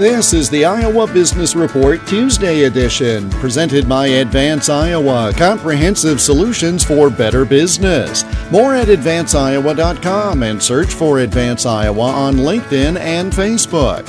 This is the Iowa Business Report Tuesday edition, presented by Advance Iowa, comprehensive solutions for better business. More at advanceiowa.com and search for Advance Iowa on LinkedIn and Facebook.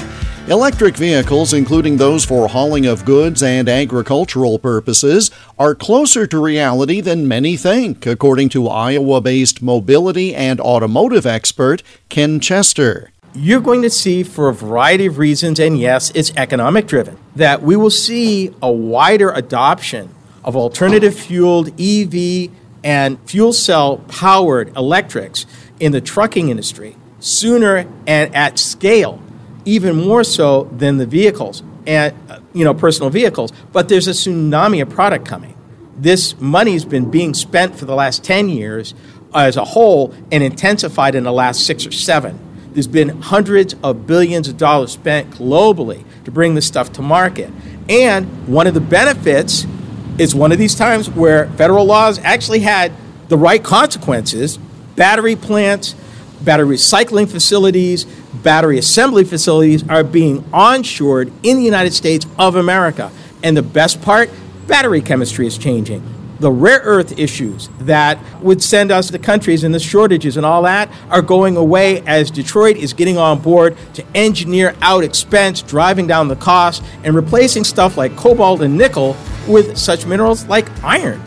Electric vehicles, including those for hauling of goods and agricultural purposes, are closer to reality than many think, according to Iowa based mobility and automotive expert Ken Chester you're going to see, for a variety of reasons, and yes, it's economic driven, that we will see a wider adoption of alternative fueled EV and fuel cell powered electrics in the trucking industry sooner and at scale, even more so than the vehicles and uh, you know personal vehicles. But there's a tsunami of product coming. This money's been being spent for the last 10 years as a whole and intensified in the last six or seven there's been hundreds of billions of dollars spent globally to bring this stuff to market. And one of the benefits is one of these times where federal laws actually had the right consequences. Battery plants, battery recycling facilities, battery assembly facilities are being onshored in the United States of America. And the best part, battery chemistry is changing the rare earth issues that would send us the countries and the shortages and all that are going away as Detroit is getting on board to engineer out expense, driving down the cost, and replacing stuff like cobalt and nickel with such minerals like iron.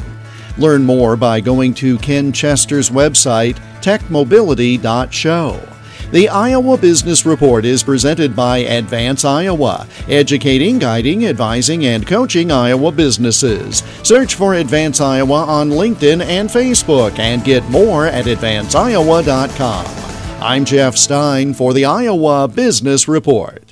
Learn more by going to Ken Chester's website, techmobility.show. The Iowa Business Report is presented by Advance Iowa, educating, guiding, advising, and coaching Iowa businesses. Search for Advance Iowa on LinkedIn and Facebook and get more at advanceiowa.com. I'm Jeff Stein for the Iowa Business Report.